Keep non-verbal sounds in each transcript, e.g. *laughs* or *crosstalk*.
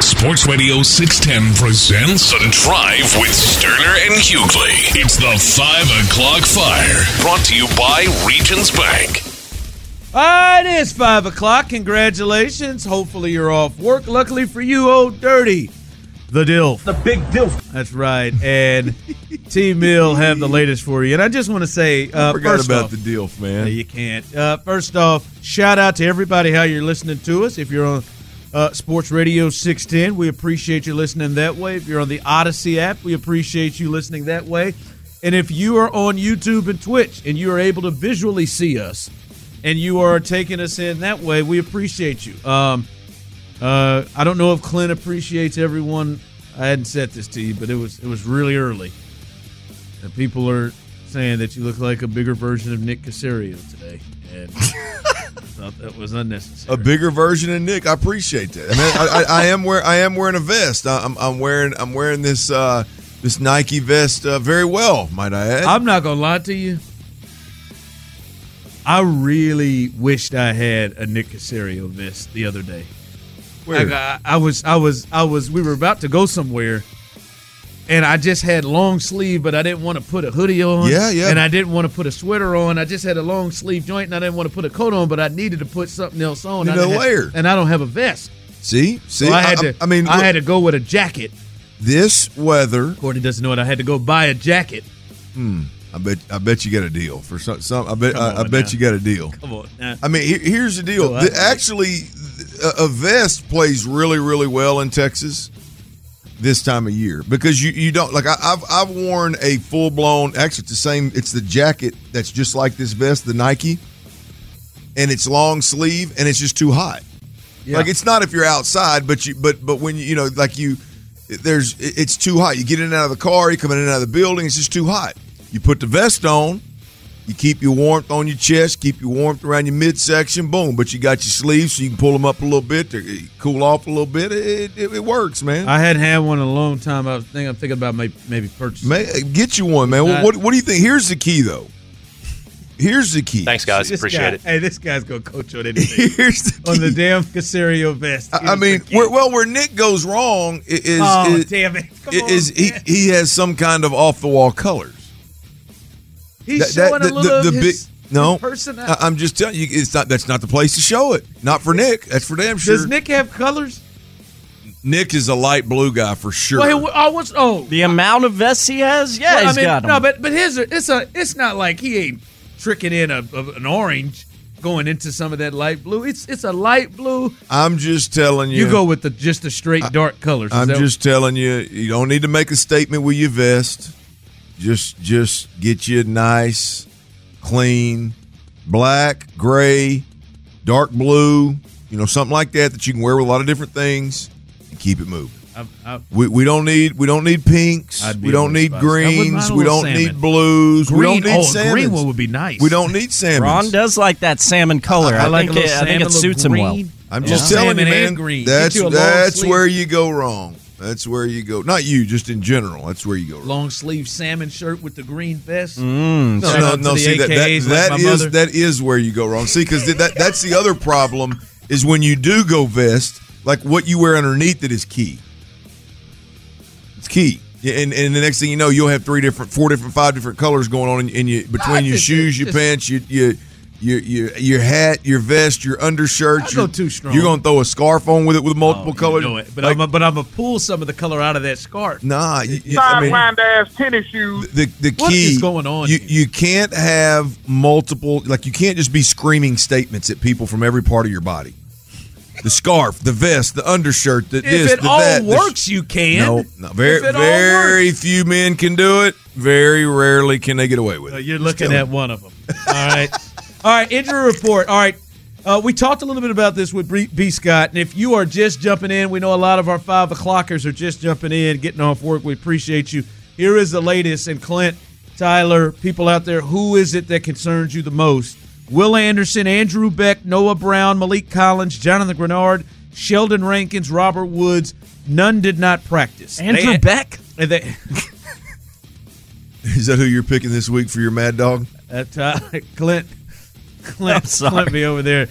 Sports Radio 610 presents The Drive with Stoerner and Hughley. It's the 5 o'clock fire. Brought to you by Regions Bank. Ah, it is five o'clock. Congratulations. Hopefully you're off work. Luckily for you, old dirty. The DILF. The big DILF. That's right. And *laughs* T Mill have the latest for you. And I just want to say, uh, I forgot first about off, the DILF, man. Yeah, you can't. Uh, first off, shout out to everybody how you're listening to us. If you're on uh, Sports Radio 610, we appreciate you listening that way. If you're on the Odyssey app, we appreciate you listening that way. And if you are on YouTube and Twitch and you are able to visually see us and you are taking us in that way, we appreciate you. Um, uh, I don't know if Clint appreciates everyone. I hadn't said this to you, but it was it was really early. And people are saying that you look like a bigger version of Nick Caserio today, and *laughs* That was unnecessary. A bigger version of Nick. I appreciate that. I mean, I, I, I am wear I am wearing a vest. I'm, I'm wearing I'm wearing this uh, this Nike vest uh, very well, might I add. I'm not gonna lie to you. I really wished I had a Nick Caserio vest the other day. Where? Like, I, I was, I was, I was. We were about to go somewhere, and I just had long sleeve, but I didn't want to put a hoodie on. Yeah, yeah. And I didn't want to put a sweater on. I just had a long sleeve joint, and I didn't want to put a coat on, but I needed to put something else on. You know, layer. and I don't have a vest. see, see. So I had to. I, mean, I look, had to go with a jacket. this weather. Courtney doesn't know it. I had to go buy a jacket. Hmm. I bet I bet you got a deal for some. some I bet I, I bet now. you got a deal. Come on. Now. I mean, here, here's the deal. I- The- actually, a vest plays really, really well in Texas this time of year because you, you don't like. I, I've I've worn a full blown. Actually, it's the same. It's the jacket that's just like this vest, the Nike, and it's long sleeve and it's just too hot. Like it's not if you're outside, but you but but when you you know like you there's it's too hot. You get in and out of the car, you come in and out of the building, it's just too hot. You put the vest on, you keep your warmth on your chest, keep your warmth around your midsection, boom. But you got your sleeves, so you can pull them up a little bit to eh, cool off a little bit. It, it, it works, man. I hadn't had one in a long time. I was thinking, I'm thinking about maybe, maybe purchasing. May, get you one, man. Not- what, what do you think? Here's the key, though. Here's the key. Thanks, guys. This Appreciate guy- it. Hey, this guy's gonna coach on *laughs* anything. Here's the key. on the damn Caserio vest. I I mean, where, well, where Nick goes wrong is oh is, damn it! Come is on, he he has some kind of off the wall colors. He's That- showing that- a little the, the his, big no. personality. I, am just telling you, it's not. That's not the place to show it. Not for Nick. That's for damn sure. Does Nick have colors? Nick is a light blue guy for sure. Well, he, oh, what's oh? The amount of vests he has, yeah, well, he's I mean, got them. no, but but his it's a it's not like he ain't tricking in a, a- an orange going into some of that light blue. It's it's a light blue. I'm just telling you. You go with the just the straight dark colors. Is I'm that- just telling you. You don't need to make a statement with your vest. Just just get you a nice, clean, black, gray, dark blue. You know, something like that that you can wear with a lot of different things and keep it moving. I've, I've, We, we don't need we don't need pinks. We don't need little spicy. I wouldn't mind greens. We don't salmon. need blues. we don't need oh, a salmons. green one would be nice. We don't need salmons. Ron does like that salmon color. I, I like think it, little I think it suits little him well. I'm Yeah. just telling you, Salmon and man. green. That's you that's sleeve. where you go wrong. That's where you go. Not you, just in general. That's where you go wrong. long sleeve salmon shirt with the green vest. Mm, No, no, no. See that, that, AKAs like that my is mother. that is where you go wrong. See, because that that's the other problem is when you do go vest, like what you wear underneath it is key. It's key. Yeah, And, and the next thing you know, you'll have three different, four different, five different colors going on in, in you between your shoes, your pants, your, your your your your hat, your vest, your undershirt. I go your- too strong. You're gonna throw a scarf on with it with multiple Oh, you colors. know it. But Like, I'm a, but I'm gonna pull some of the color out of that scarf. nah, you, you- I mean, Sidewind ass tennis shoes. the the key What is going on You here? you can't have multiple like you can't just be screaming statements at people from every part of your body. The scarf, the vest, the undershirt, the If this, it the all that. the sh- works, you can. No, no, very If it all very works. few men can do it. Very rarely can they get away with Uh, it. you're looking at one of them. All right. *laughs* All right. Injury report. All right. Uh, we talked a little bit about this with B-, B. Scott, and if you are just jumping in, we know a lot of our five o'clockers are just jumping in, getting off work. We appreciate you. Here is the latest. And Clint, Tyler, people out there, who is it that concerns you the most? Will Anderson, Andrew Beck, Noah Brown, Maliek Collins, Jonathan Greenard, Sheldon Rankins, Robert Woods. None did not practice. Andrew They- Beck? *laughs* they- Is that who you're picking this week for your Mad Dog? That uh, *laughs* Clint, *laughs* Clint, I'm sorry. Clint be over there.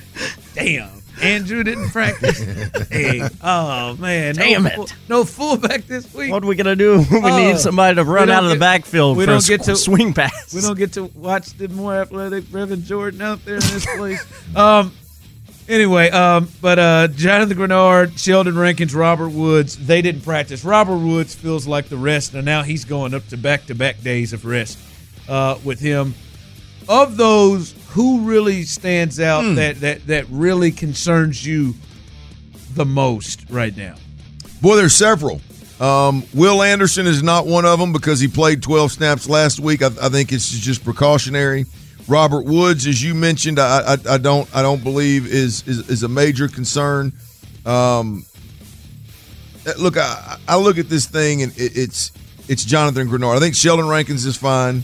Damn, Andrew didn't practice. *laughs* Dang. Oh man, no Damn full- it. no fullback this week. What are we gonna do? *laughs* we Oh, need somebody to run out of the backfield we for don't a get sw- to- swing pass. We don't get to watch the more athletic Brevin Jordan out there in this place. um. Anyway, um, but uh, Jonathan Greenard, Sheldon Rankins, Robert Woods, they didn't practice. Robert Woods feels like the rest, and now he's going up to back-to-back days of rest uh, with him. Of those, who really stands out that, that that really concerns you the most right now? Boy, there's several. Um, Will Anderson is not one of them because he played 12 snaps last week. I, I think it's just precautionary. Robert Woods, as you mentioned, I, I, I don't I don't believe is is, is a major concern. Um, uh, look, I, I look at this thing and it, it's it's Jonathan Greenard. I think Sheldon Rankins is fine.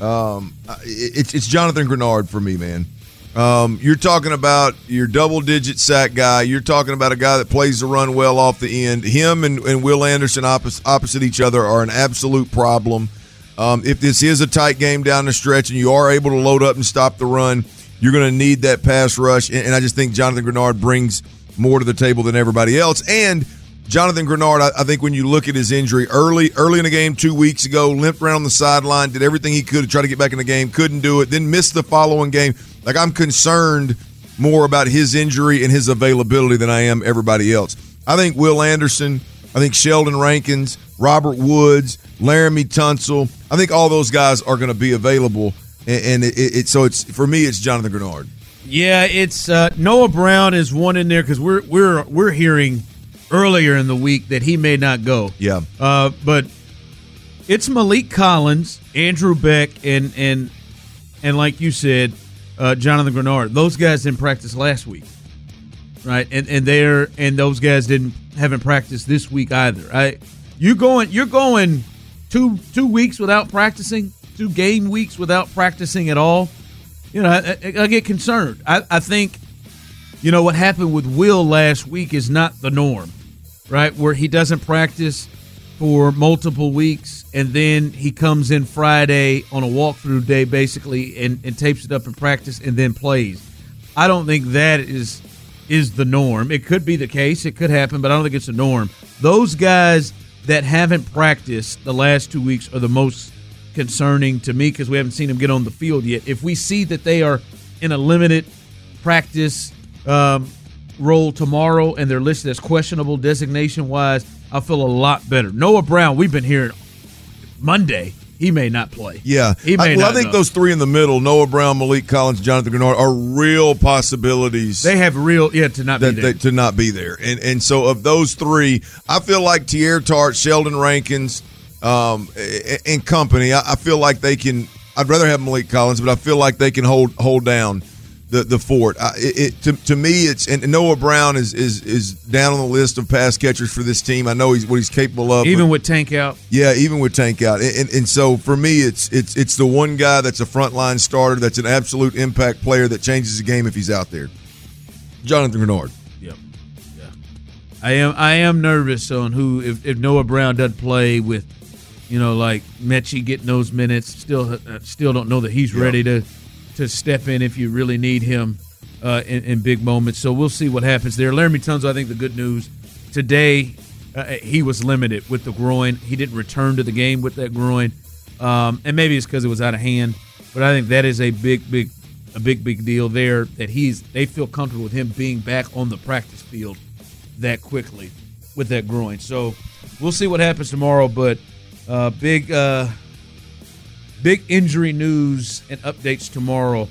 Um, I- it, it's Jonathan Greenard for me, man. Um, you're talking about your double digit sack guy. You're talking about a guy that plays the run well off the end. Him and, and Will Anderson opposite, opposite each other are an absolute problem. Um, if this is a tight game down the stretch and you are able to load up and stop the run, you're going to need that pass rush. And, and I just think Jonathan Greenard brings more to the table than everybody else. And Jonathan Greenard, I, I think when you look at his injury early, early in the game two weeks ago, limped around the sideline, did everything he could to try to get back in the game, couldn't do it, then missed the following game. Like I'm concerned more about his injury and his availability than I am everybody else. I think Will Anderson, I think Sheldon Rankins, Robert Woods, Laremy Tunsil, I think all those guys are going to be available. And, and it, it, so it's for me, it's Jonathan Greenard. Yeah, it's uh, Noah Brown is one in there because we're we're we're hearing earlier in the week that he may not go. Yeah. Uh, but it's Maliek Collins, Andrew Beck, and and and like you said, uh, Jonathan Greenard. Those guys didn't practice last week, right? And and they're and those guys didn't haven't practiced this week either. I you going you're going two two weeks without practicing, two game weeks without practicing at all. You know, I, I, I get concerned. I, I think, you know, what happened with Will last week is not the norm, right? Where he doesn't practice for multiple weeks and then he comes in Friday on a walkthrough day basically and, and tapes it up in practice and then plays. I don't think that is is the norm. It could be the case, it could happen, but I don't think it's the norm. Those guys that haven't practiced the last two weeks are the most concerning to me because we haven't seen them get on the field yet. If we see that they are in a limited practice um, role tomorrow and they're listed as questionable designation wise, I feel a lot better. Noah Brown, we've been hearing Monday he may not play. Yeah, he may I, well. I think go. those three in the middle, Noah Brown, Maliek Collins, Jonathan Greenard, are real possibilities. they have real yeah to not that, be there. that- to not be there, and and so of those three, I feel like Teair Tart, Sheldon Rankins, um, and company. I, I feel like they can. I'd rather have Maliek Collins, but I feel like they can hold hold down the the fort. I, it, to, to me, it's and Noah Brown is is is down on the list of pass catchers for this team. I know he's what he's capable of. Even but- with Tank out, yeah, even with Tank out, and, and, and so for me, it's it's it's the one guy that's a frontline starter, that's an absolute impact player that changes the game if he's out there. Jonathan Greenard. Yep. Yeah. I am I am nervous on who if, if Noah Brown doesn't play with, you know, like Metchie getting those minutes. Still uh, still don't know that he's ready to to step in if you really need him uh, in, in big moments. So we'll see what happens there. Laremy Tunsil, I think the good news today, uh, he was limited with the groin. He didn't return to the game with that groin, um, and maybe it's because it was out of hand. But I think that is a big big a big big deal there that he's they feel comfortable with him being back on the practice field that quickly with that groin. So we'll see what happens tomorrow, but uh, big uh, big injury news and updates tomorrow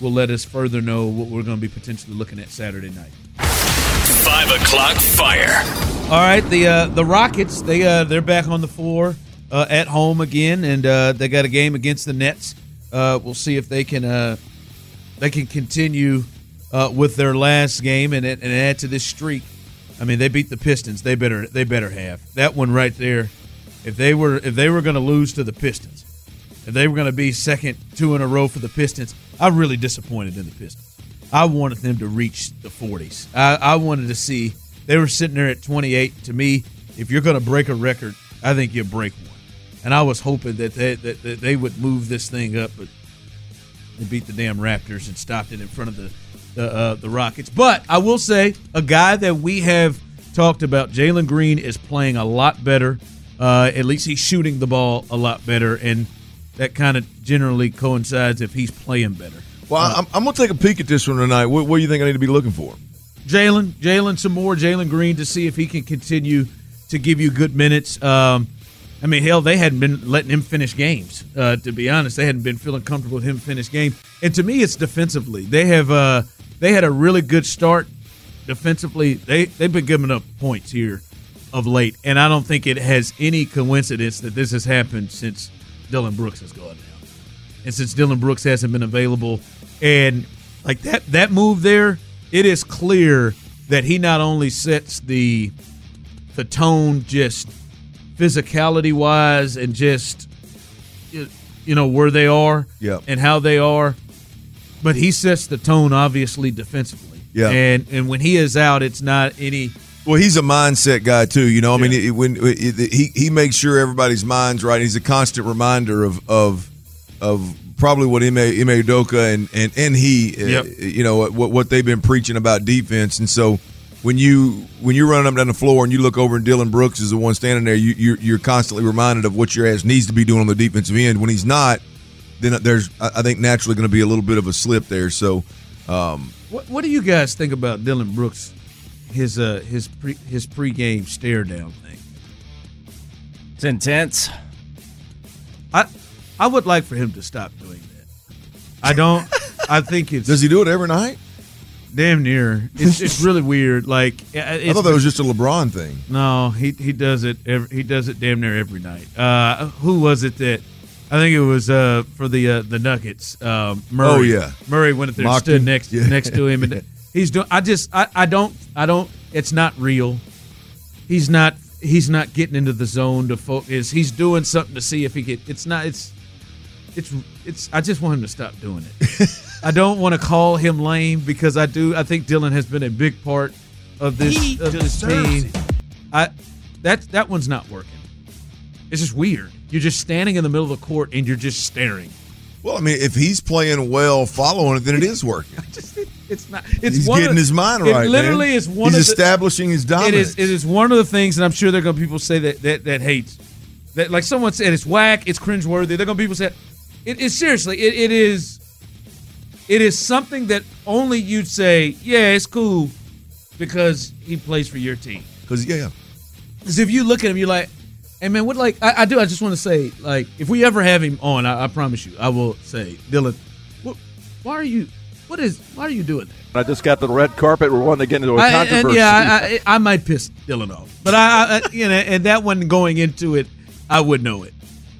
will let us further know what we're going to be potentially looking at Saturday night. Five o'clock fire. All right, the uh, the Rockets they uh, they're back on the floor uh, at home again, and uh, they got a game against the Nets. Uh, we'll see if they can uh, they can continue uh, with their last game and and add to this streak. I mean, they beat the Pistons. They better they better have that one right there. If they were if they were going to lose to the Pistons, if they were going to be second two in a row for the Pistons, I'm really disappointed in the Pistons. I wanted them to reach the 40s. I, I wanted to see they were sitting there at 28. To me, if you're going to break a record, I think you break one. And I was hoping that they, that, that they would move this thing up, but they beat the damn Raptors and stopped it in front of the the, uh, the Rockets. But I will say, a guy that we have talked about, Jalen Green, is playing a lot better. Uh, at least he's shooting the ball a lot better, and that kind of generally coincides if he's playing better. Well, I'm, I'm going to take a peek at this one tonight. What, what do you think I need to be looking for? Jalen, Jalen, some more Jalen Green to see if he can continue to give you good minutes. Um, I mean, hell, they hadn't been letting him finish games. Uh, to be honest, they hadn't been feeling comfortable with him finish game. And to me, it's defensively. They have uh, they had a really good start defensively. They they've been giving up points here of late, and I don't think it has any coincidence that this has happened since Dillon Brooks has gone down, and since Dillon Brooks hasn't been available, and like that that move there, it is clear that he not only sets the the tone just physicality wise and just you you know where they are Yep. and how they are but he sets the tone obviously defensively Yeah. and and when he is out it's not any Well, he's a mindset guy too. You know, I mean, it, when it, he he makes sure everybody's mind's right. He's a constant reminder of of of probably what Ime Ime Udoka and and and he, uh, you know, what what they've been preaching about defense. And so when you when you're running up down the floor and you look over and Dillon Brooks is the one standing there, you you're, you're constantly reminded of what your ass needs to be doing on the defensive end. When he's not, then there's I I think naturally going to be a little bit of a slip there. So. Um, what, what do you guys think about Dillon Brooks his uh his pre his pregame stare down thing It's intense. I I would like for him to stop doing that I don't *laughs* I think it's does he do it every night? damn near it's it's really weird like *laughs* I thought that was just a LeBron thing. No, he he does it. Every, he does it damn near every night. Uh, who was it that? I think it was uh, for the uh, the Nuggets. Um, Murray. Oh, yeah. Murray went up there, and Mocked stood him. next Yeah. next to him, and *laughs* he's doing. I just I, I don't I don't. It's not real. He's not he's not getting into the zone to focus. He's doing something to see if he get. It's not. It's it's it's. I just want him to stop doing it. *laughs* I don't want to call him lame because I do. I think Dillon has been a big part of this He of this team. I that that one's not working. It's just weird. You're just standing in the middle of the court and you're just staring. Well, I mean, if he's playing well, following it, then it is working. *laughs* Just it, it's not. It's he's one getting of, his mind right. it literally man. is one He's of the, establishing his dominance. is. It is one of the things, and I'm sure there are going to be people say that that that hates. That like someone said, it's whack, it's cringeworthy. There are going to be people say, it is seriously. It, it is. It is something that only you'd say, yeah, it's cool, because he plays for your team. because yeah, Because if you look at him, you're like, hey man, what like I, I do. I just want to say, like, if we ever have him on, I, I promise you, I will say, Dillon, what, why are you? What is? Why are you doing that? I just got the red carpet. We're wanting to get into a I, controversy. and yeah, I, I, I might piss Dillon off, but I, I, you know, and that one going into it, I would know it.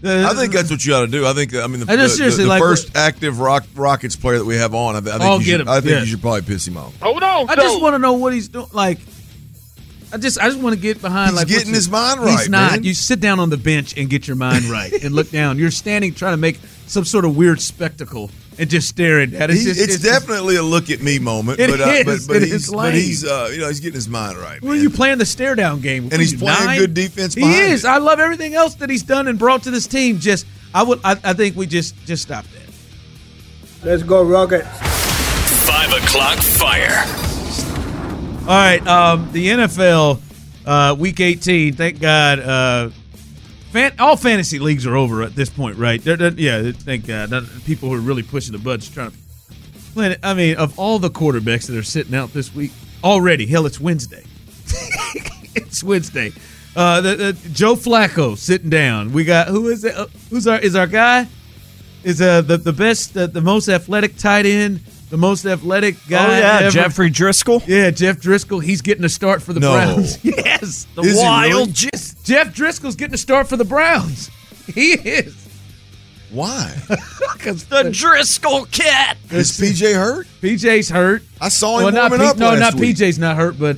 Uh, I think that's what you ought to do. I think. I mean, the, I just the- seriously the like- first active rock, Rockets player that we have on. I, I think you should. I think Yeah. you should probably piss him off. Hold on. I just want to know what he's doing. Like, I just, I just want to get behind. He's like getting his mind He's right, not. man. You sit down on the bench and get your mind right, and look down. You're standing trying to make some sort of weird spectacle and just staring at it. He- just, it's, definitely a look at me moment, It but, uh, is. but, but It he's, is but he's, uh, you know, he's getting his mind right. Well, man. you playing the stare down game, And are he's playing nine? good defense He is. it. I love everything else that he's done and brought to this team. Just, I would, I, I think we just, just stop that. Let's go, Rockets. Five o'clock fire. All right, um, the NFL, uh, Week 18. Thank God, uh, fan, all fantasy leagues are over at this point, right? They're, they're- yeah, thank God. People who are really pushing the buttons trying to I mean, of all the quarterbacks that are sitting out this week already, hell, it's Wednesday. *laughs* it's Wednesday. Uh, the, the, Joe Flacco sitting down. We got who is it? Uh, who's our is our guy? Is uh the the best uh, the most athletic tight end, the most athletic guy? oh yeah, ever? Jeffrey Driskel. Yeah, Jeff Driskel. He's getting a start for the No. Browns. *laughs* yes, the Is wild. really? Just Jeff Driskel's getting a start for the Browns. *laughs* He is. Why? *laughs* Because The Driskel cat. Is PJ hurt? PJ's hurt. I saw him well, not warming P- up no, last not week. PJ's not hurt, but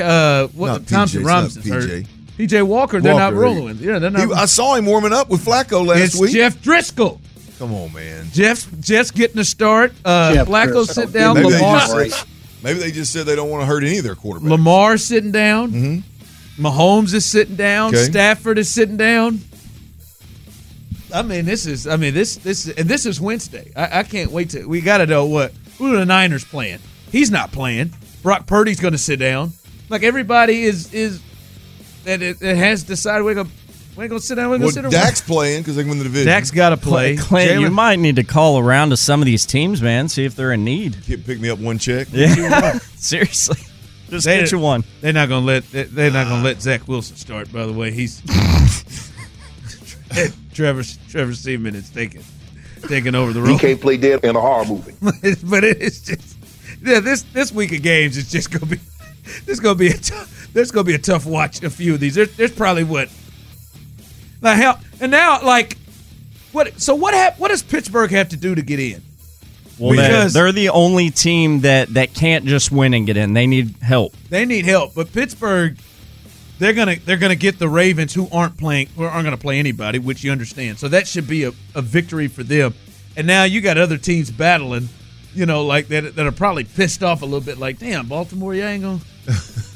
uh, what Not Thompson PJ, Robinson's it's not hurt. PJ. PJ Walker, they're not Walker, rolling. Yeah, they're not. He- I saw him warming up with Flacco last it's week. Jeff Driskel. Come on, man. Jeff's Jeff's getting a start. Uh, Jeff Flacco Driskel. sit down. Maybe they, Lamar, just said, maybe they just said they don't want to hurt any of their quarterbacks. Lamar sitting down. Mahomes is sitting down. Mm-hmm. Okay. Stafford is sitting down. I mean, this is. I mean, this this and this is Wednesday. I, I can't wait to. We got to know what who are the Niners playing. He's not playing. Brock Purdy's going to sit down. Like everybody is is that it, it has decided we're going we're going to sit down. We're going well, to sit down. Dak's playing because they can win the division. Dak's got to play. Clint, you might need to call around to some of these teams, man. See if they're in need. Pick pick me up one check. Yeah, *laughs* seriously. Just They- get you one. They're not gonna let they- they're not gonna ah. let Zach Wilson start. By the way, he's Trevor Trevor Siemian is taking taking over the He role. can't play dead in a horror movie. *laughs* but it's just yeah. This this week of games is just gonna be this gonna be a tough, there's gonna be a tough watch. A few of these. There's, there's probably what now hell and now like what so what hap- what does Pittsburgh have to do to get in? Well, they're, Because- they're the only team that, that can't just win and get in. They need help. They need help, but Pittsburgh, they're gonna they're gonna get the Ravens who aren't playing who aren't gonna play anybody, which you understand. So that should be a, a victory for them. And now you got other teams battling, you know, like that that are probably pissed off a little bit. Like, damn, Baltimore, you ain't gonna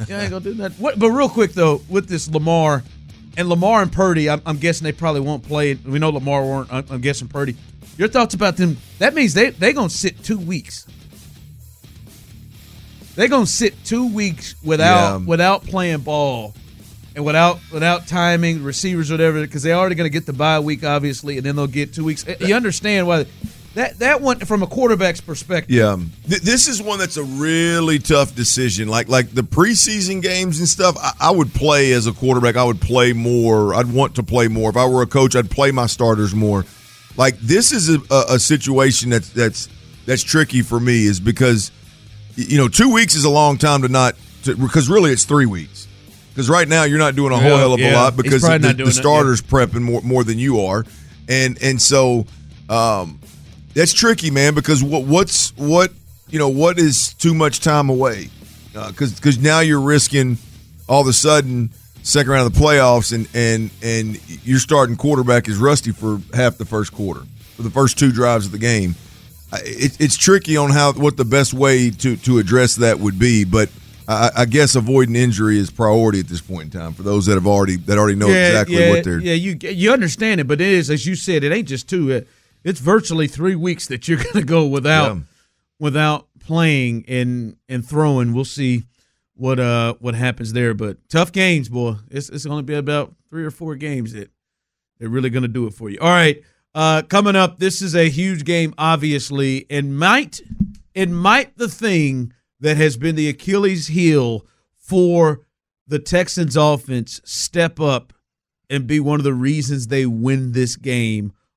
you ain't gonna do that. What? But real quick though, with this Lamar and Lamar and Purdy, I'm, I'm guessing they probably won't play. We know Lamar won't. I'm, I'm guessing Purdy. Your thoughts about them? That means they they gonna sit two weeks. They're gonna sit two weeks without Yeah. without playing ball and without without timing receivers whatever because they're already gonna get the bye week obviously and then they'll get two weeks. You understand why that that one from a quarterback's perspective. Yeah, Th- this is one that's a really tough decision. Like like the preseason games and stuff, I, I would play as a quarterback. I would play more. I'd want to play more. If I were a coach, I'd play my starters more. Like this is a, a, a situation that's that's that's tricky for me, is because you know two weeks is a long time to not to, because really it's three weeks. Because right now you're not doing a whole Yeah, hell of a lot because probably the, not doing the that, yeah. starters prepping more more than you are, and and so um, that's tricky, man. Because what what's what you know what is too much time away? Uh, because because now you're risking all of a sudden second round of the playoffs, and and and your starting quarterback is rusty for half the first quarter, for the first two drives of the game. It, it's tricky on how what the best way to to address that would be, but. I, I guess avoiding injury is priority at this point in time for those that have already that already know exactly yeah, what they're. Yeah, you you understand it, but it is as you said, it ain't just two. Uh, It, it's virtually three weeks that you're *laughs* going to go without Yeah. without playing and and throwing. We'll see what uh what happens there, but tough games, boy. It's it's going to be about three or four games that they're really going to do it for you. All right, uh, coming up, this is a huge game, obviously, and might it might the thing that has been the Achilles heel for the Texans offense step up and be one of the reasons they win this game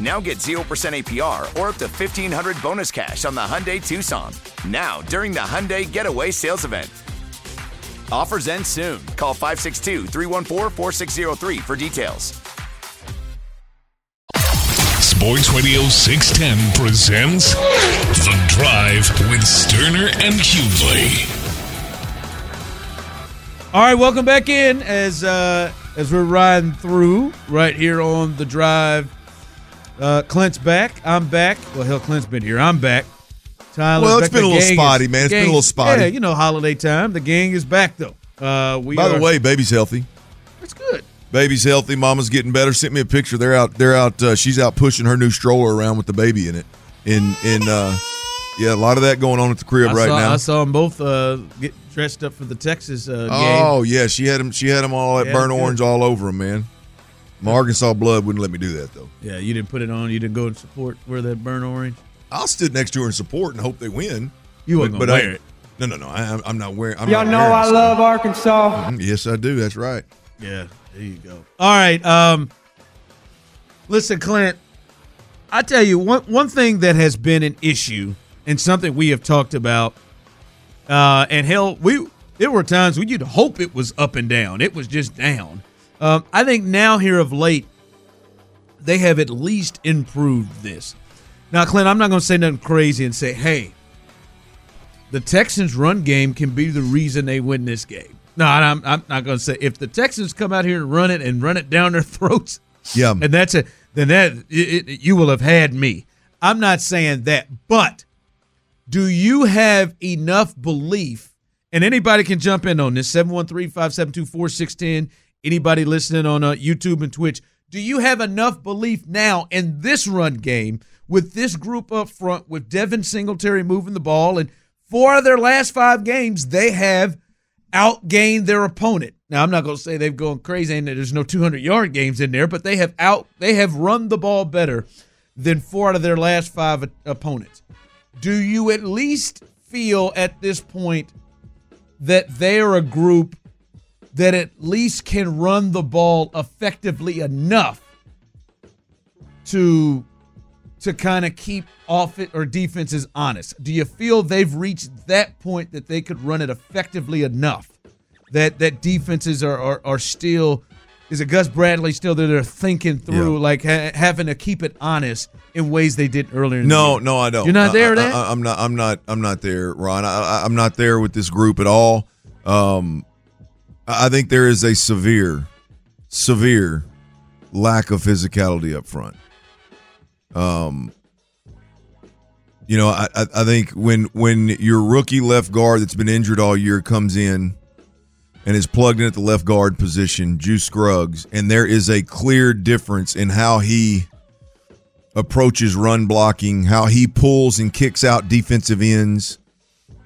Now get 0% APR or up to 1500 bonus cash on the Hyundai Tucson. Now, during the Hyundai Getaway Sales Event. Offers end soon. Call 562 314 4603 for details. Sports Radio 610 presents The Drive with Stoerner and Hughley. All right, welcome back in as uh, as we're riding through right here on the drive. Uh, Clint's back. I'm back. Well, hell, Clint's been here. I'm back. Tyler's Well, it's back. been The a little spotty, is- man. It's been a little spotty. Yeah, you know, holiday time. The gang is back though. Uh, we By are, the way, baby's healthy. That's good. Baby's healthy. Mama's getting better. Sent me a picture. They're out. They're out. Uh, she's out pushing her new stroller around with the baby in it. In in uh, yeah, a lot of that going on at the crib I right saw, now. I saw them both uh, get dressed up for the Texas uh, game. Oh yeah, she had him. She had him all that Yeah, burnt orange all over him, man. My Arkansas blood wouldn't let me do that though. Yeah, you didn't put it on. You didn't go and support wear that burnt orange. I'll sit next to her and support and hope they win. You wasn't But- gonna I- wear it. No, no, no. I, I'm not wearing. I'm Y'all not know wearing I it. love Arkansas. Mhm, Yes, I do. That's right. Yeah, there you go. All right. Um, listen, Clint. I tell you one one thing that has been an issue and something we have talked about. Uh, and hell, we there were times when you'd hope it was up and down. It was just down. Um, I think now here of late, they have at least improved this. Now, Clint, I'm not going to say nothing crazy and say, hey, the Texans' run game can be the reason they win this game. No, I'm, I'm not going to say if the Texans come out here and run it and run it down their *laughs* throats. Yeah. and that's it. Then that it, it, you will have had me. I'm not saying that, but do you have enough belief? And anybody can jump in on this 713 572 4610. Anybody listening on uh, YouTube and Twitch, do you have enough belief now in this run game with this group up front, with Devin Singletary moving the ball? And four of their last five games, they have outgained their opponent. Now, I'm not going to say they've gone crazy and there's no 200 yard games in there, but they have out they have run the ball better than four out of their last five opponents. Do you at least feel at this point that they're a group that at least can run the ball effectively enough to to kind of keep off it or defenses honest? Do you feel they've reached that point that they could run it effectively enough that that defenses are are, are still is it Gus Bradley still that they're thinking through like ha- having to keep it honest in ways they did earlier? No, no, I don't. You're not there. I, That I, am not. I'm not. I'm not there, Ron. I, I, I'm not there with this group at all. Um, I think there is a severe, severe lack of physicality up front. Um, you know, I I think when when your rookie left guard that's been injured all year comes in and is plugged in at the left guard position, Juice Scruggs, and there is a clear difference in how he approaches run blocking, how he pulls and kicks out defensive ends,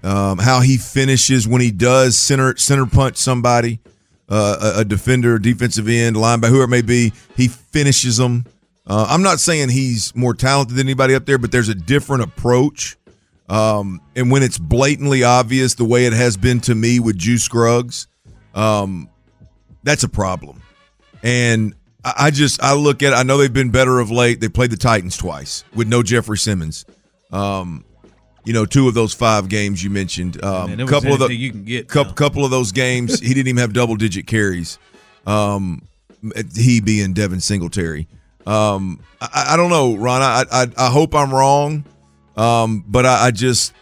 um, how he finishes when he does center center punch somebody, uh, a, defender, defensive end, linebacker, whoever it may be. He finishes them. Uh, I'm not saying he's more talented than anybody up there, but there's a different approach. Um, and when it's blatantly obvious, the way it has been to me with Juice Scruggs, um, that's a problem. And I I just I look at I know they've been better of late. They played the Titans twice with no Jeffrey Simmons. Um, you know, two of those five games you mentioned. Um, Man, couple of the you can get couple, couple of those games he didn't even have double digit carries. Um, he being Devin Singletary. Um, I, I don't know, Ron. I, I I hope I'm wrong. Um, but I, I just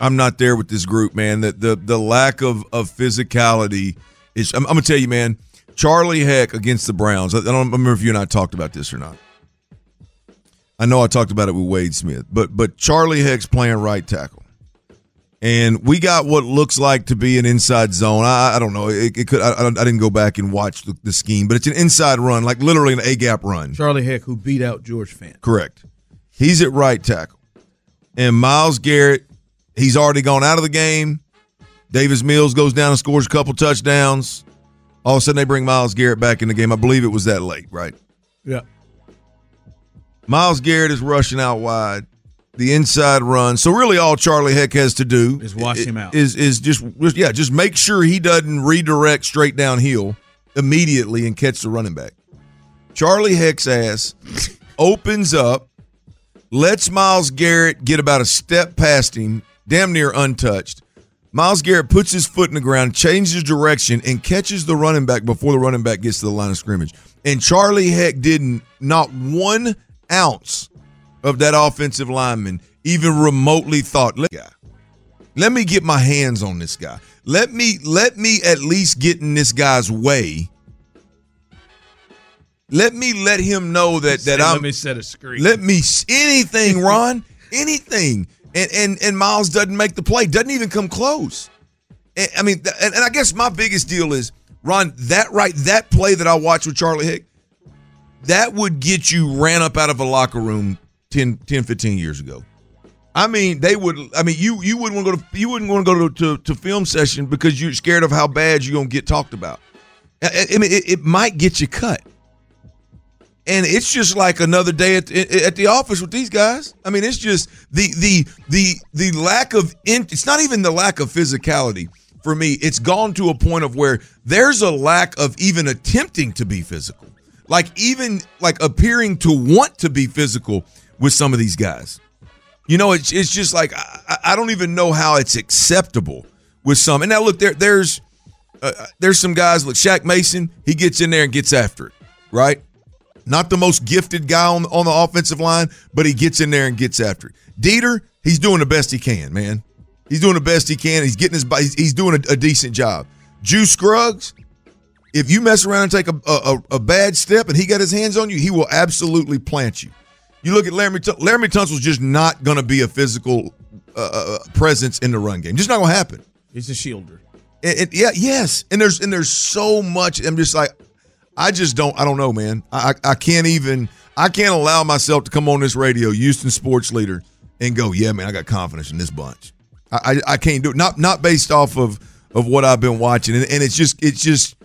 I'm not there with this group, man. The the the lack of of physicality is. I'm, I'm gonna tell you, man. Charlie Heck against the Browns. I don't remember if you and I talked about this or not. I know I talked about it with Wade Smith, but but Charlie Heck's playing right tackle, and we got what looks like to be an inside zone. I, I don't know. It, it could. I, I didn't go back and watch the, the scheme, but it's an inside run, like literally an A gap run. Charlie Heck, who beat out George Fant. Correct. He's at right tackle, and Myles Garrett. He's already gone out of the game. Davis Mills goes down and scores a couple touchdowns. All of a sudden, they bring Myles Garrett back in the game. I believe it was that late, right? Yeah. Myles Garrett is rushing out wide, the inside run. So really, all Charlie Heck has to do Is wash him out. Is is just yeah, just make sure he doesn't redirect straight downhill immediately and catch the running back. Charlie Heck's ass opens up, lets Myles Garrett get about a step past him, damn near untouched. Myles Garrett puts his foot in the ground, changes direction, and catches the running back before the running back gets to the line of scrimmage. And Charlie Heck didn't not one ounce of that offensive lineman even remotely thought, let, let me get my hands on this guy. Let me let me at least get in this guy's way. Let me let him know that that I'm. Let me set a screen. Let me anything, *laughs* Ron, anything. And and and Myles doesn't make the play. Doesn't even come close. And, I mean, and, and I guess my biggest deal is Ron. That right, that play that I watched with Charlie Heck, that would get you ran up out of a locker room 10, 10 15 years ago. I mean, they would. I mean, you you wouldn't want to go to you wouldn't want to go to, to, to film session because you're scared of how bad you're gonna get talked about. I, I- mean, it, it might get you cut and it's just like another day at the, at the office with these guys. I mean, it's just the the the the lack of in, it's not even the lack of physicality for me. It's gone to a point of where there's a lack of even attempting to be physical. Like even like appearing to want to be physical with some of these guys. You know, it's it's just like I, I don't even know how it's acceptable with some. And now look, there there's uh, there's some guys like Shaq Mason. He gets in there and gets after it, right? Not the most gifted guy on, on the offensive line, but he gets in there and gets after it. Dieter, he's doing the best he can, man. He's doing the best he can. He's getting his he's, he's doing a, a decent job. Juice Scruggs, if you mess around and take a, a, a bad step and he got his hands on you, he will absolutely plant you. You look at Laremy. Tun- Laremy Tunsil's just not going to be a physical uh, uh, presence in the run game. Just not going to happen. He's a shielder. Yeah, yes, and there's and there's so much. I'm just like, I just don't. I don't know, man. I I I can't even. I can't allow myself to come on this radio, Houston sports leader, and go, yeah, man, I got confidence in this bunch. I I, I can't do it. Not not based off of of what I've been watching, and, and it's just it's just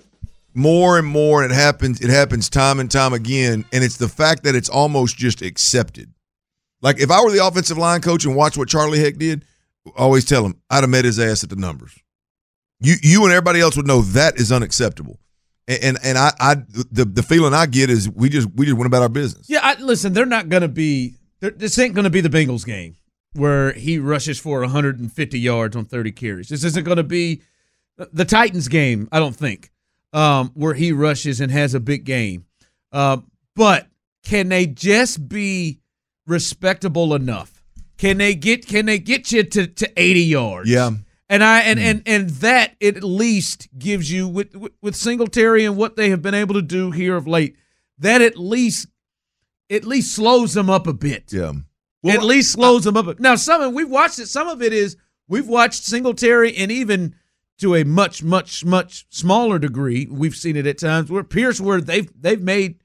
more and more. And it happens. It happens time and time again, and it's the fact that it's almost just accepted. Like if I were the offensive line coach and watched what Charlie Heck did, always tell him I'd have met his ass at the numbers. You you and everybody else would know that is unacceptable. And and, and I, I the the feeling I get is we just we just went about our business. Yeah, I, listen, they're not to be. This ain't to be the Bengals game where he rushes for 150 yards on 30 carries. This isn't to be the Titans game. I don't think um, where he rushes and has a big game. Uh, but can they just be respectable enough? Can they get Can they get you to, to 80 yards? Yeah. And I and, and and that at least gives you with with- Singletary and what they have been able to do here of late. That at least at least slows them up a bit. Yeah. at least slows them up. a- Now some of we've watched it. Some of it is we've watched Singletary and even to a much much much smaller degree we've seen it at times where Pierce where they've they've made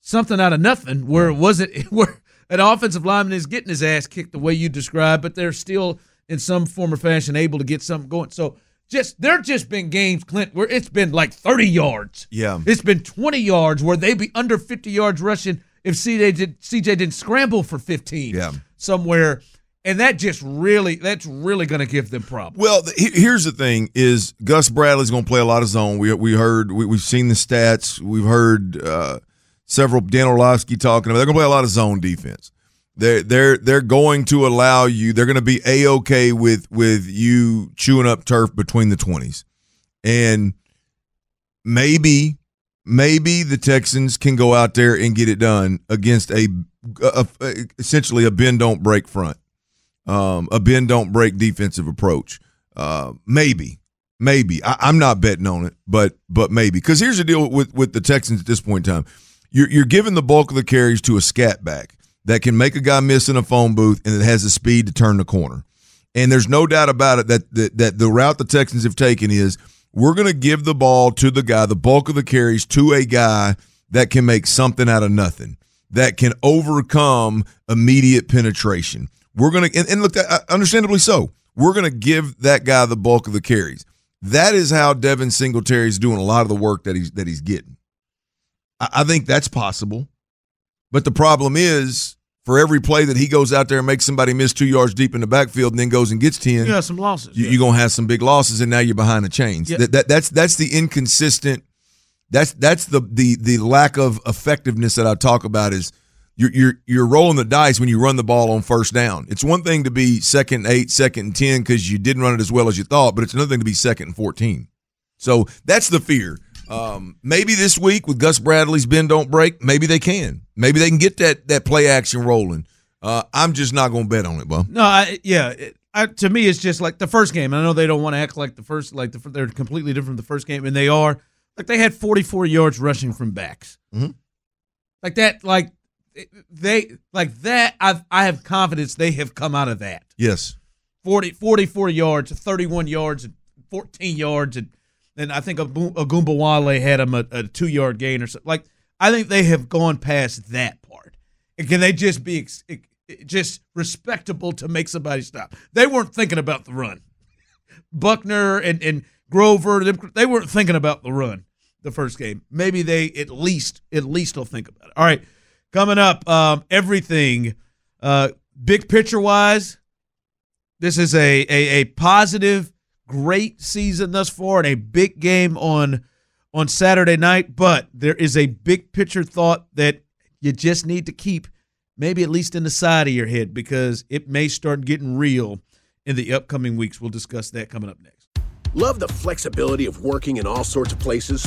something out of nothing where it wasn't *laughs* where an offensive lineman is getting his ass kicked the way you described, but they're still in some form or fashion able to get something going. So just there just been games, Clint, where it's been like 30 yards. Yeah. It's been 20 yards where they be under 50 yards rushing if CJ did CJ didn't scramble for 15 Yeah. somewhere. And that just really that's really gonna give them problems. Well, the, here's the thing: is Gus Bradley's going to play a lot of zone. We we heard we, we've seen the stats. We've heard uh, several Dan Orlovsky talking about. They're going to play a lot of zone defense. They're they're they're going to allow you. They're going to be a okay with with you chewing up turf between the twenties, and maybe maybe the Texans can go out there and get it done against a, a, a essentially a bend don't break front um, a bend don't break defensive approach. Uh, maybe, maybe I, I'm not betting on it, but but maybe because here's the deal with with the Texans at this point in time. You're you're giving the bulk of the carries to a scat back, that can make a guy miss in a phone booth and that has the speed to turn the corner. And there's no doubt about it that that, that the route the Texans have taken is we're going to give the ball to the guy, the bulk of the carries to a guy that can make something out of nothing, that can overcome immediate penetration. We're going to, and, and look, uh, understandably so, we're going to give that guy the bulk of the carries. That is how Devin Singletary is doing a lot of the work that he's that he's getting. I, I think that's possible, but the problem is for every play that he goes out there and makes somebody miss two yards deep in the backfield and then goes and gets ten, You got some losses. you, are gonna have some big losses, and now you're behind the chains. Yeah. That, that that's that's the inconsistent. That's that's the the the lack of effectiveness that I talk about is you're you're you're rolling the dice when you run the ball on first down. It's one thing to be second eight, second ten because you didn't run it as well as you thought, but it's another thing to be second and fourteen. So that's the fear. Um, maybe this week with Gus Bradley's bend don't break, maybe they can. Maybe they can get that that play action rolling. Uh, I'm just not going to bet on it, Bob. No, I, yeah. It, I, to me, it's just like the first game. I know they don't want to act like the first, like the, they're completely different from the first game, and they are. Like they had 44 yards rushing from backs. Mhm. Like that, like they, like that. I I have confidence they have come out of that. Yes. 40, 44 yards, 31 yards, and 14 yards, and then I think Ogunbowale had him a, a two yard gain or something. Like I think they have gone past that part. And can they just be ex- just respectable to make somebody stop? They weren't thinking about the run. Buckner and, and Grover, they weren't thinking about the run the first game. Maybe they at least at least will think about it. All right, coming up, um, everything uh, big picture wise. This is a, a a positive, great season thus far, and a big game on on Saturday night. But there is a big picture thought that you just need to keep maybe at least in the side of your head because it may start getting real in the upcoming weeks. We'll discuss that coming up next. Love the flexibility of working in all sorts of places?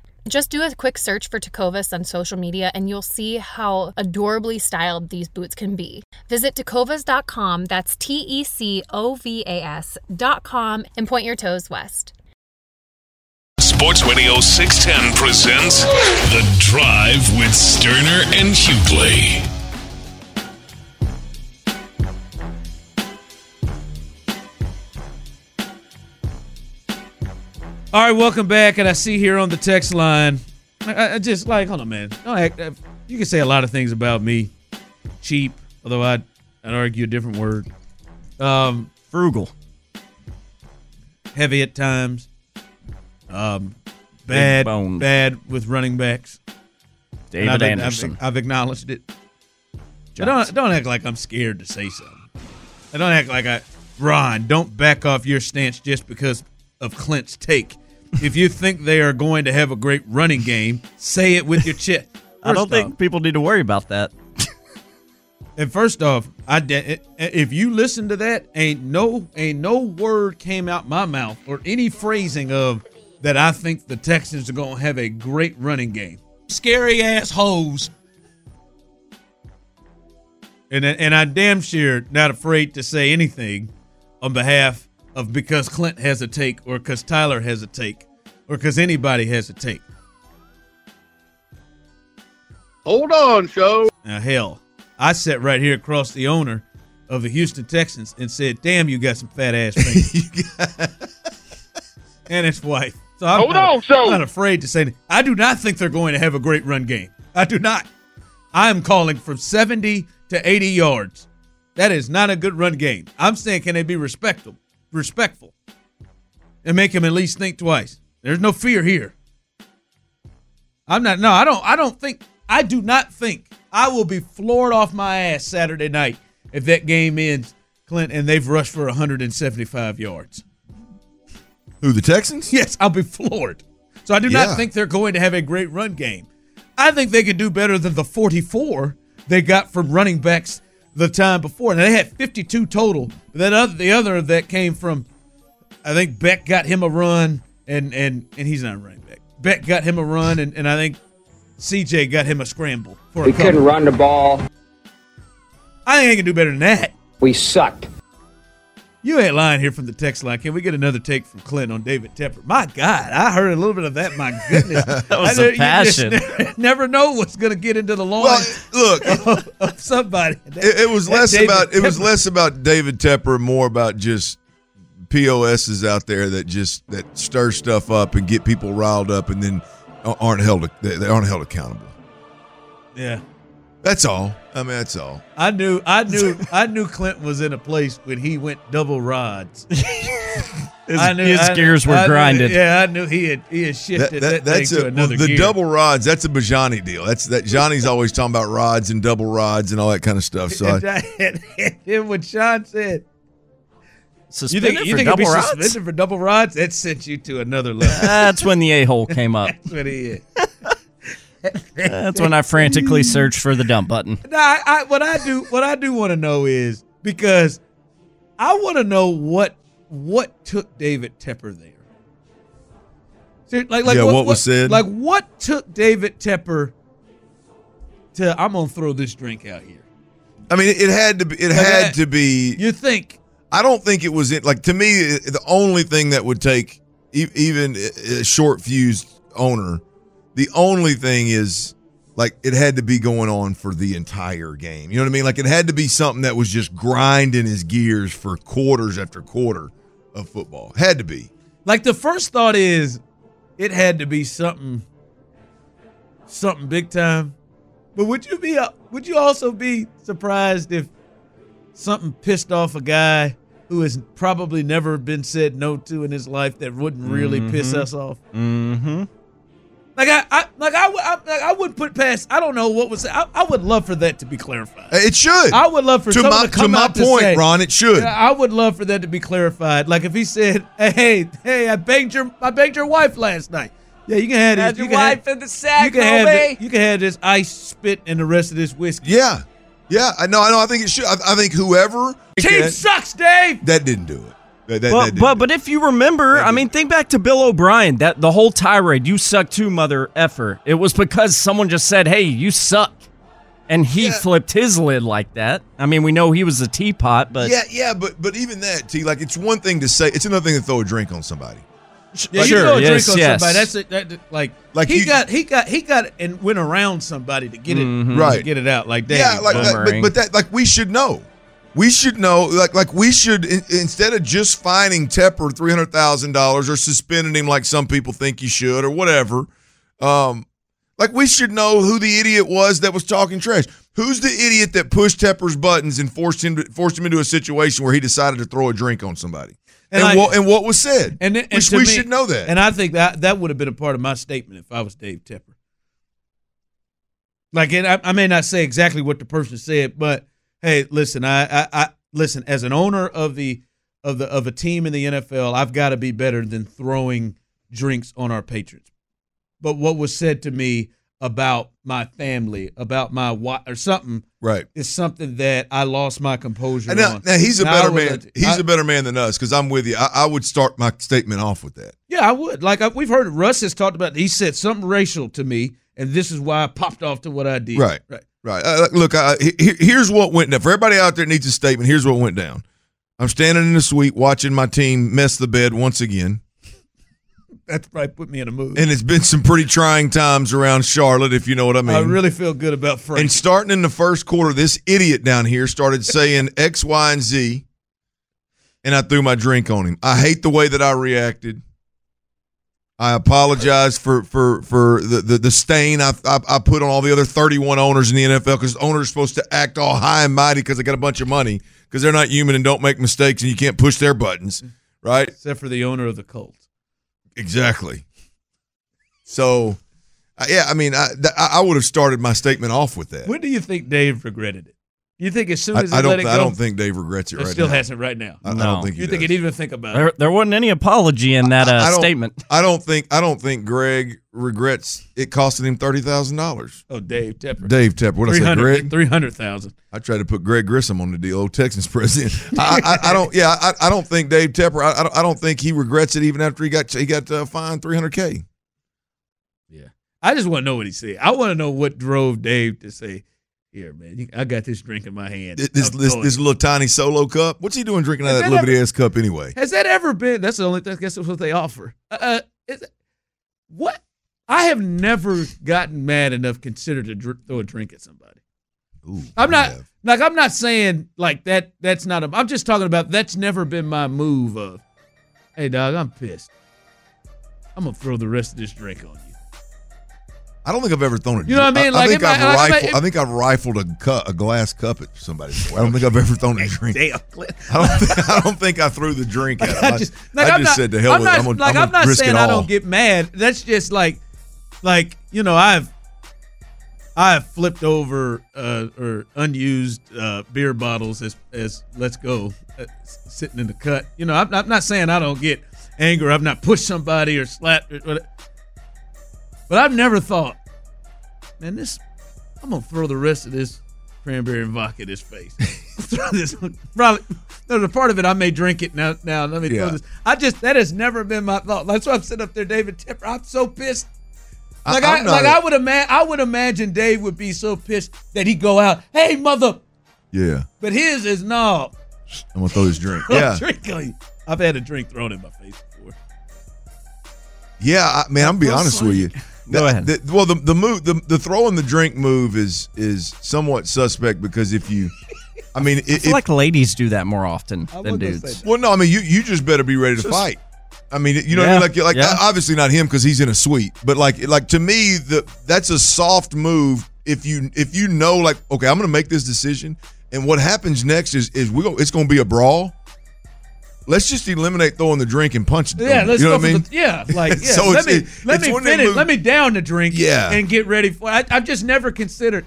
Just do a quick search for Tecovas on social media and you'll see how adorably styled these boots can be. Visit tecovas.com, that's T E C O V A S.com, and point your toes west. Sports Radio 610 presents The Drive with Stoerner and Hughley. All right, welcome back. And I see here on the text line, I, I just like, hold on, man. Don't act, uh, you can say a lot of things about me. Cheap, although I'd, I'd argue a different word. Um, Frugal. Heavy at times. Um, bad, bad with running backs. David I've, Anderson. I've, I've acknowledged it. Don't don't act like I'm scared to say something. I don't act like I, Ron. Don't back off your stance just because of Clint's take. If you think they are going to have a great running game, say it with your chest. *laughs* I don't think people need to worry about that. *laughs* And first off, I de- eh, eh, if you listen to that, ain't no ain't no word came out my mouth or any phrasing of that. I think the Texans are going to have a great running game. Scary ass hoes. And and I damn sure not afraid to say anything on behalf of because Clint has a take or because Tyler has a take or because anybody has a take. Hold on, show. Now, hell, I sat right here across the owner of the Houston Texans and said, "Damn, you got some fat ass *laughs* fingers." and his wife. So I'm Hold not, on, so- I'm not afraid to say. That. I do not think they're going to have a great run game. I do not. I am calling from 70 to 80 yards. That is not a good run game. I'm saying, can they be respectful, respectful, and make him at least think twice? There's no fear here. I'm not. No, I don't. I don't think. I do not think I will be floored off my ass Saturday night if that game ends, Clint, and they've rushed for 175 yards. Who the Texans? Yes, I'll be floored. So I do Yeah. not think they're going to have a great run game. I think they could do better than the 44 they got from running backs the time before. And they had 52 total. That other, the other that came from, I think Beck got him a run, and and and he's not running back. Beck got him a run, and, and I think CJ got him a scramble for a We couldn't run the ball. I think they can do better than that. We sucked. You ain't lying here from the text line. Can we get another take from Clint on David Tepper? My God, I heard a little bit of that. My goodness, *laughs* That was I a know- you just passion. never, *laughs* never know what's going to get into the loin. look, of, of somebody. *laughs* It, it was less David about it was less about David Tepper, more about just POSs out there that just that stir stuff up and get people riled up, and then aren't held they they aren't held accountable. Yeah, That's all. I mean, that's all. I knew, I knew, I knew Clint was in a place when he went double rods. *laughs* His, I knew- his I- gears were I knew- yeah, I knew he had he had shifted that, thing to a, another the gear. double rods. That's a Bajani deal. That's that Johnny's always talking about rods and double rods and all that kind of stuff. So *laughs* and, I, I, and, and what Sean said. Suspended you think, you for think he'll be double rods? suspended for double rods? That sent you to another level. That's when the a hole came up. *laughs* That's what he is. That's when I frantically searched for the dump button. *laughs* No, I, I, what I do, what I do want to know is because I want to know what what took David Tepper there. Ser- Like, like Yeah, what was said? Like, what took David Tepper to? I'm gonna throw this drink out here. I mean, it, it had to be. It Like had that- to be. You think? I don't think it was it. Like to me, the only thing that would take e- even a short fused owner, the only thing is like it had to be going on for the entire game. You know what I mean? Like it had to be something that was just grinding his gears for quarters after quarter of football. Had to be. Like the first thought is, it had to be something, something big time. But would you be? uh, Would you also be surprised if something pissed off a guy who has probably never been said no to in his life that wouldn't really piss Mhm. us off? Mm-hmm. Like I, I like I, would- I, like I wouldn't put past. I don't know what was. I, I would love for that to be clarified. It should. I would love for To my- to come to my out to point, say- Ron, it should. I would love for that to be clarified. Like if he said, "Hey, hey, I banged your, I banged your wife last night." Yeah, you can have this. Had you your can have- wife in the sack, You can have homie. it- You can have this ice spit and the rest of this whiskey. Yeah, yeah. I know. I know. I think it should. I, I think whoever Team sucks, Dave. that didn't do it. That, that, But, that but but if you remember, I mean, think back to Bill O'Brien. That the whole tirade, "You suck too, mother effer." It was because someone just said, "Hey, you suck," and he flipped his lid like that. I mean, we know he was a teapot, but yeah, yeah, but but even that, T, like it's one thing to say, it's another thing to throw a drink on somebody. Yeah, Sure, you throw a yes, drink on yes. somebody. That's it. That, that- like, Like he you- got, he got, he got, and went around somebody to get it, Mhm. to Right. get it out. Like, Dave, yeah, like, that, but, but that, like we should know. We should know, like, like we should in, instead of just fining Tepper three hundred thousand dollars or suspending him like some people think you should or whatever. Um, like we should know who the idiot was that was talking trash. Who's the idiot that pushed Tepper's buttons and forced him to, forced him into a situation where he decided to throw a drink on somebody? And And, I- what and what was said? And, then- we, and we me- should know that. And I think that that would have been a part of my statement if I was Dave Tepper. Like, and I, I may not say exactly what the person said, but hey, listen, I, I, I listen as an owner of the of the of a team in the NFL, I've got to be better than throwing drinks on our patrons. But what was said to me, about my family, about my wife, or something. Right. Is something that I lost my composure now, on. now he's a Now, better would- man. He's I- a better man than us because I'm with you. I, I would start my statement off with that. Yeah, I would. Like I, we've heard, Russ has talked about. He said something racial to me, and this is why I popped off to what I did. Right. Right. Right. Uh, look, uh, he- he- here's what went down. For everybody out there that needs a statement, here's what went down. I'm standing in the suite watching my team mess the bed once again. *laughs* That's probably put me in a mood. And it's been some pretty trying times around Charlotte, if you know what I mean. I really feel good about Frank. And starting in the first quarter, this idiot down here started saying X, Y, and Z, and I threw my drink on him. I hate the way that I reacted. I apologize for for for the the, the stain I, I I put on all the other 31 owners in the NFL because owners are supposed to act all high and mighty because they got a bunch of money because they're not human and don't make mistakes and you can't push their buttons, right? Except for the owner of the Colts. Exactly. So, yeah, I mean, I th- I I would have started my statement off with that. When do you think Dave regretted it? You think as soon I, as he I don't. let it go? I don't think Dave regrets it It right still now. hasn't right now. I, I don't think he You think does. he'd even think about There, it? there wasn't any apology in that uh, I statement. I don't think. I don't think Greg regrets it costing him thirty thousand dollars. Oh, Dave Tepper. Dave Tepper. What did I say, Greg? Three hundred thousand. I tried to put Greg Grissom on the deal, old Texans *laughs* president. I, I, I don't. Yeah, I, I don't think Dave Tepper. I, I don't. I don't think he regrets it even after he got he got uh, fined three hundred k. Yeah, I just want to know what he said. I want to know what drove Dave to say, "Here, man, I got this drink in my hand." This this, I'm this, going." this little tiny solo cup. What's he doing drinking out of that that Liberty ass cup anyway? Has that ever been? That's the only thing. I guess that's what they offer. Uh, uh, is what? I have never gotten mad enough considered to dr- throw a drink at somebody. Ooh, I'm not like I'm not saying like that. That's not. A, I'm just talking about that's never been my move. Of, hey, dog, I'm pissed. I'm gonna throw the rest of this drink on you. I don't think I've ever thrown a. You know what I mean? I, Like, think I've might- like, it rifled. might- I think I've rifled a cu- a glass cup at somebody. Before. I don't think I've ever thrown a drink. Damn, I don't. Think, I don't think I threw the drink at. *laughs* I I just, just, like, I I'm just not, said to hell I'm with not, it. I'm gonna, like, I'm I'm not risk saying it I don't get mad. That's just like, like you know, I've, I've flipped over uh, or unused uh, beer bottles as as let's go uh, sitting in the cut. You know, I'm, I'm not saying I don't get anger. I've not *laughs* pushed somebody or slapped, or, whatever. But I've never thought, man, this I'm gonna throw the rest of this cranberry and vodka in his face. *laughs* throw this probably. There's a part of it I may drink it now. Now let me Yeah. throw this. I just that has never been my thought. That's why I'm sitting up there, David Tepper. I'm so pissed. Like I, not like I would imagine, I would imagine Dave would be so pissed that he'd go out, "Hey, mother!" Yeah, But his is no. I'm gonna throw this drink. *laughs* Yeah, drink. I've had a drink thrown in my face before. yeah. I, man, I'm gonna be *laughs* honest with you. Go ahead. The- well, the the move, the, the throwing the drink move is is somewhat suspect because if you, I mean, *laughs* I it, feel like ladies do that more often I than dudes. Well, no, I mean you you just better be ready to Just- fight. I mean, you know, what I mean? like like yeah. obviously not him because he's in a suite, but like like to me, the that's a soft move. If you if you know like okay, I'm going to make this decision, and what happens next is is we go, it's going to be a brawl. Let's just eliminate throwing the drink and punching. Yeah, let's you know go what I mean? the yeah, *laughs* like yeah. So let it's- me it- let me finish. Let me down the drink. Yeah. and get ready for. I, I've just never considered.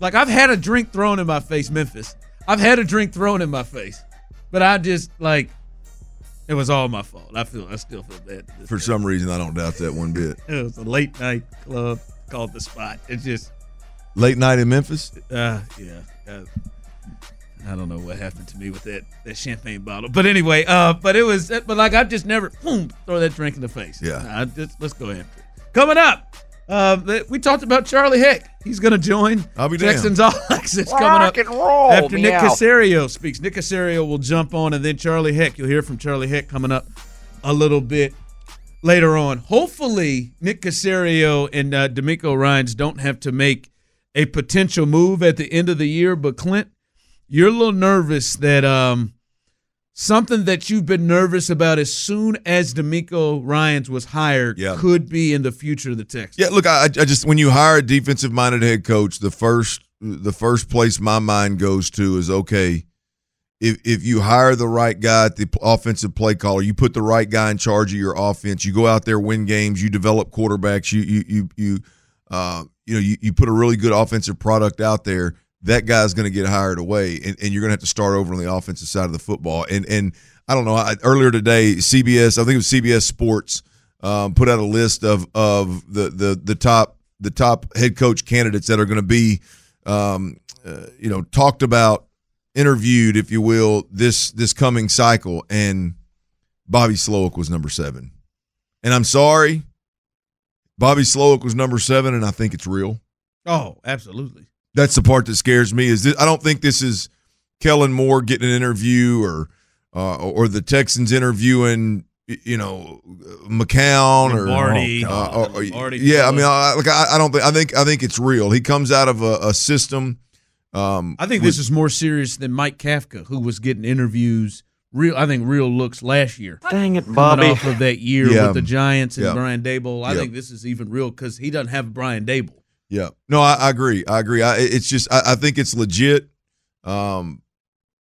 Like I've had a drink thrown in my face, Memphis. I've had a drink thrown in my face, but I just like it was all my fault. I feel I still feel bad. For day. some reason, I don't doubt that one bit. it was a late night club called the Spot. It's just Late night in Memphis. uh, yeah. Uh, I don't know what happened to me with that that champagne bottle, but anyway, uh, but it was, but like I've just never boom throw that drink in the face. Yeah. I just let's go after it. Coming up, uh, we talked about Charlie Heck. He's going to join I'll be damned. Texans All Access coming up Rock and roll, after Nick meow. Caserio speaks. Nick Caserio will jump on, and then Charlie Heck. You'll hear from Charlie Heck coming up a little bit later on. Hopefully, Nick Caserio and uh, DeMeco Ryans don't have to make a potential move at the end of the year. But Clint, you're a little nervous that um, something that you've been nervous about as soon as DeMeco Ryans was hired Yeah. could be in the future of the Texans. Yeah, look, I, I just when you hire a defensive minded head coach, the first the first place my mind goes to is okay. If if you hire the right guy at the offensive play caller, you put the right guy in charge of your offense. You go out there, win games. You develop quarterbacks. You you you you uh, you know you, you put a really good offensive product out there. That guy's going to get hired away, and, and you're going to have to start over on the offensive side of the football. And and I don't know. I, earlier today, CBS, I think it was CBS Sports, um, put out a list of of the the the top the top head coach candidates that are going to be, um, uh, you know, talked about, interviewed, if you will, this this coming cycle, and Bobby Slowik was number seven. And I'm sorry, Bobby Slowik was number seven, and I think it's real. Oh, absolutely. That's the part that scares me. Is this, I don't think this is Kellen Moore getting an interview or uh, or the Texans interviewing you know McCown or, Lombardi. uh, or- or- yeah. I mean, I, like I, I don't think I think I think it's real. He comes out of a, a system. Um, I think this is more serious than Mike Kafka, who was getting interviews. Real, I think real looks last year. Dang it, Coming Bobby. off of that year Yeah. with the Giants and Yeah. Brian Daboll. I Yeah. think this is even real because he doesn't have Brian Daboll. Yeah. No, I, I agree. I agree. I, it's just I, I think it's legit. Um,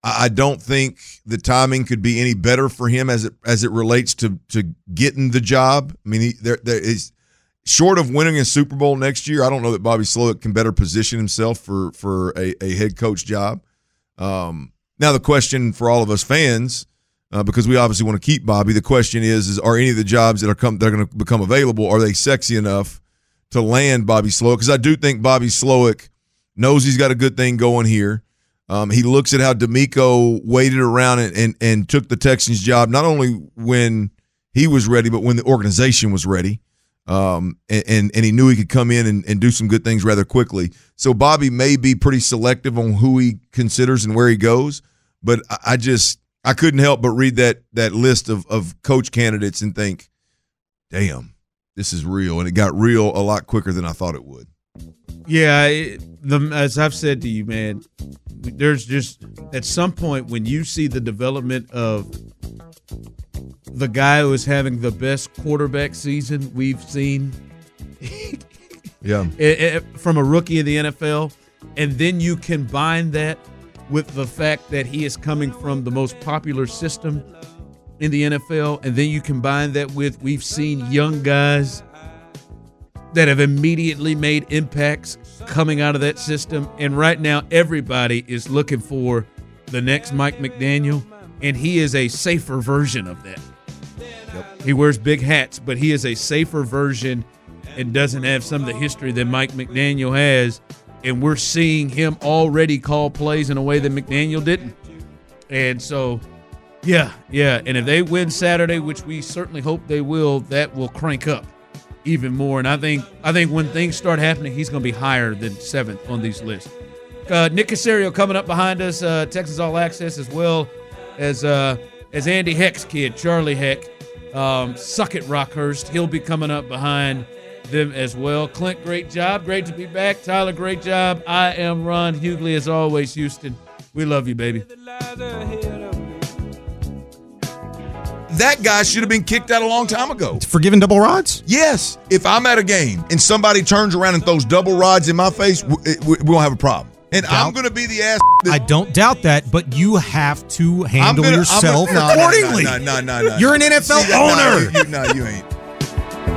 I, don't think the timing could be any better for him as it as it relates to to getting the job. I mean, he, there there is short of winning a Super Bowl next year. I don't know that Bobby Slowik can better position himself for for a, a head coach job. Um, now the question for all of us fans. Uh, because we obviously want to keep Bobby. The question is: Is are any of the jobs that are come that are going to become available are they sexy enough to land Bobby Slowik because I do think Bobby Slowik knows he's got a good thing going here. Um, he looks at how DeMeco waited around and, and and took the Texans job not only when he was ready, but when the organization was ready. Um, and, and and he knew he could come in and, and do some good things rather quickly. So Bobby may be pretty selective on who he considers and where he goes, but I, I just I couldn't help but read that that list of of coach candidates and think, damn, this is real, and it got real a lot quicker than I thought it would. Yeah, it, the as I've said to you, man, there's just at some point when you see the development of the guy who is having the best quarterback season we've seen *laughs* Yeah. i- i- from a rookie in the NFL, and then you combine that with the fact that he is coming from the most popular system in the NFL, and then you combine that with we've seen young guys that have immediately made impacts coming out of that system, and right now everybody is looking for the next Mike McDaniel, and he is a safer version of that. He wears big hats, but he is a safer version and doesn't have some of the history that Mike McDaniel has. And we're seeing him already call plays in a way that McDaniel didn't. And so, yeah, yeah. And if they win Saturday, which we certainly hope they will, that will crank up even more. And I think I think when things start happening, he's going to be higher than seventh on these lists. Uh, Nick Caserio coming up behind us, uh, Texas All Access, as well as uh, as Andy Heck's kid, Charlie Heck. Um, Suck it, Rockhurst. He'll be coming up behind them as well. Clint, great job. Great to be back. Tyler, great job. I am Ron Hughley, as always, Houston. We love you, baby. That guy should have been kicked out a long time ago. For giving double rods? Yes. If I'm at a game and somebody turns around and throws double rods in my face, we, we we won't have a problem. And I'm going to be the ass. I don't doubt that, but you have to handle gonna- yourself gonna- no, no, no, accordingly. no, no, no, no. You're an NFL See, that- no, owner. you- no, you ain't.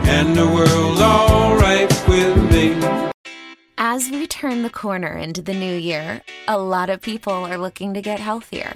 And the world's alright with me. As we turn the corner into the new year, a lot of people are looking to get healthier.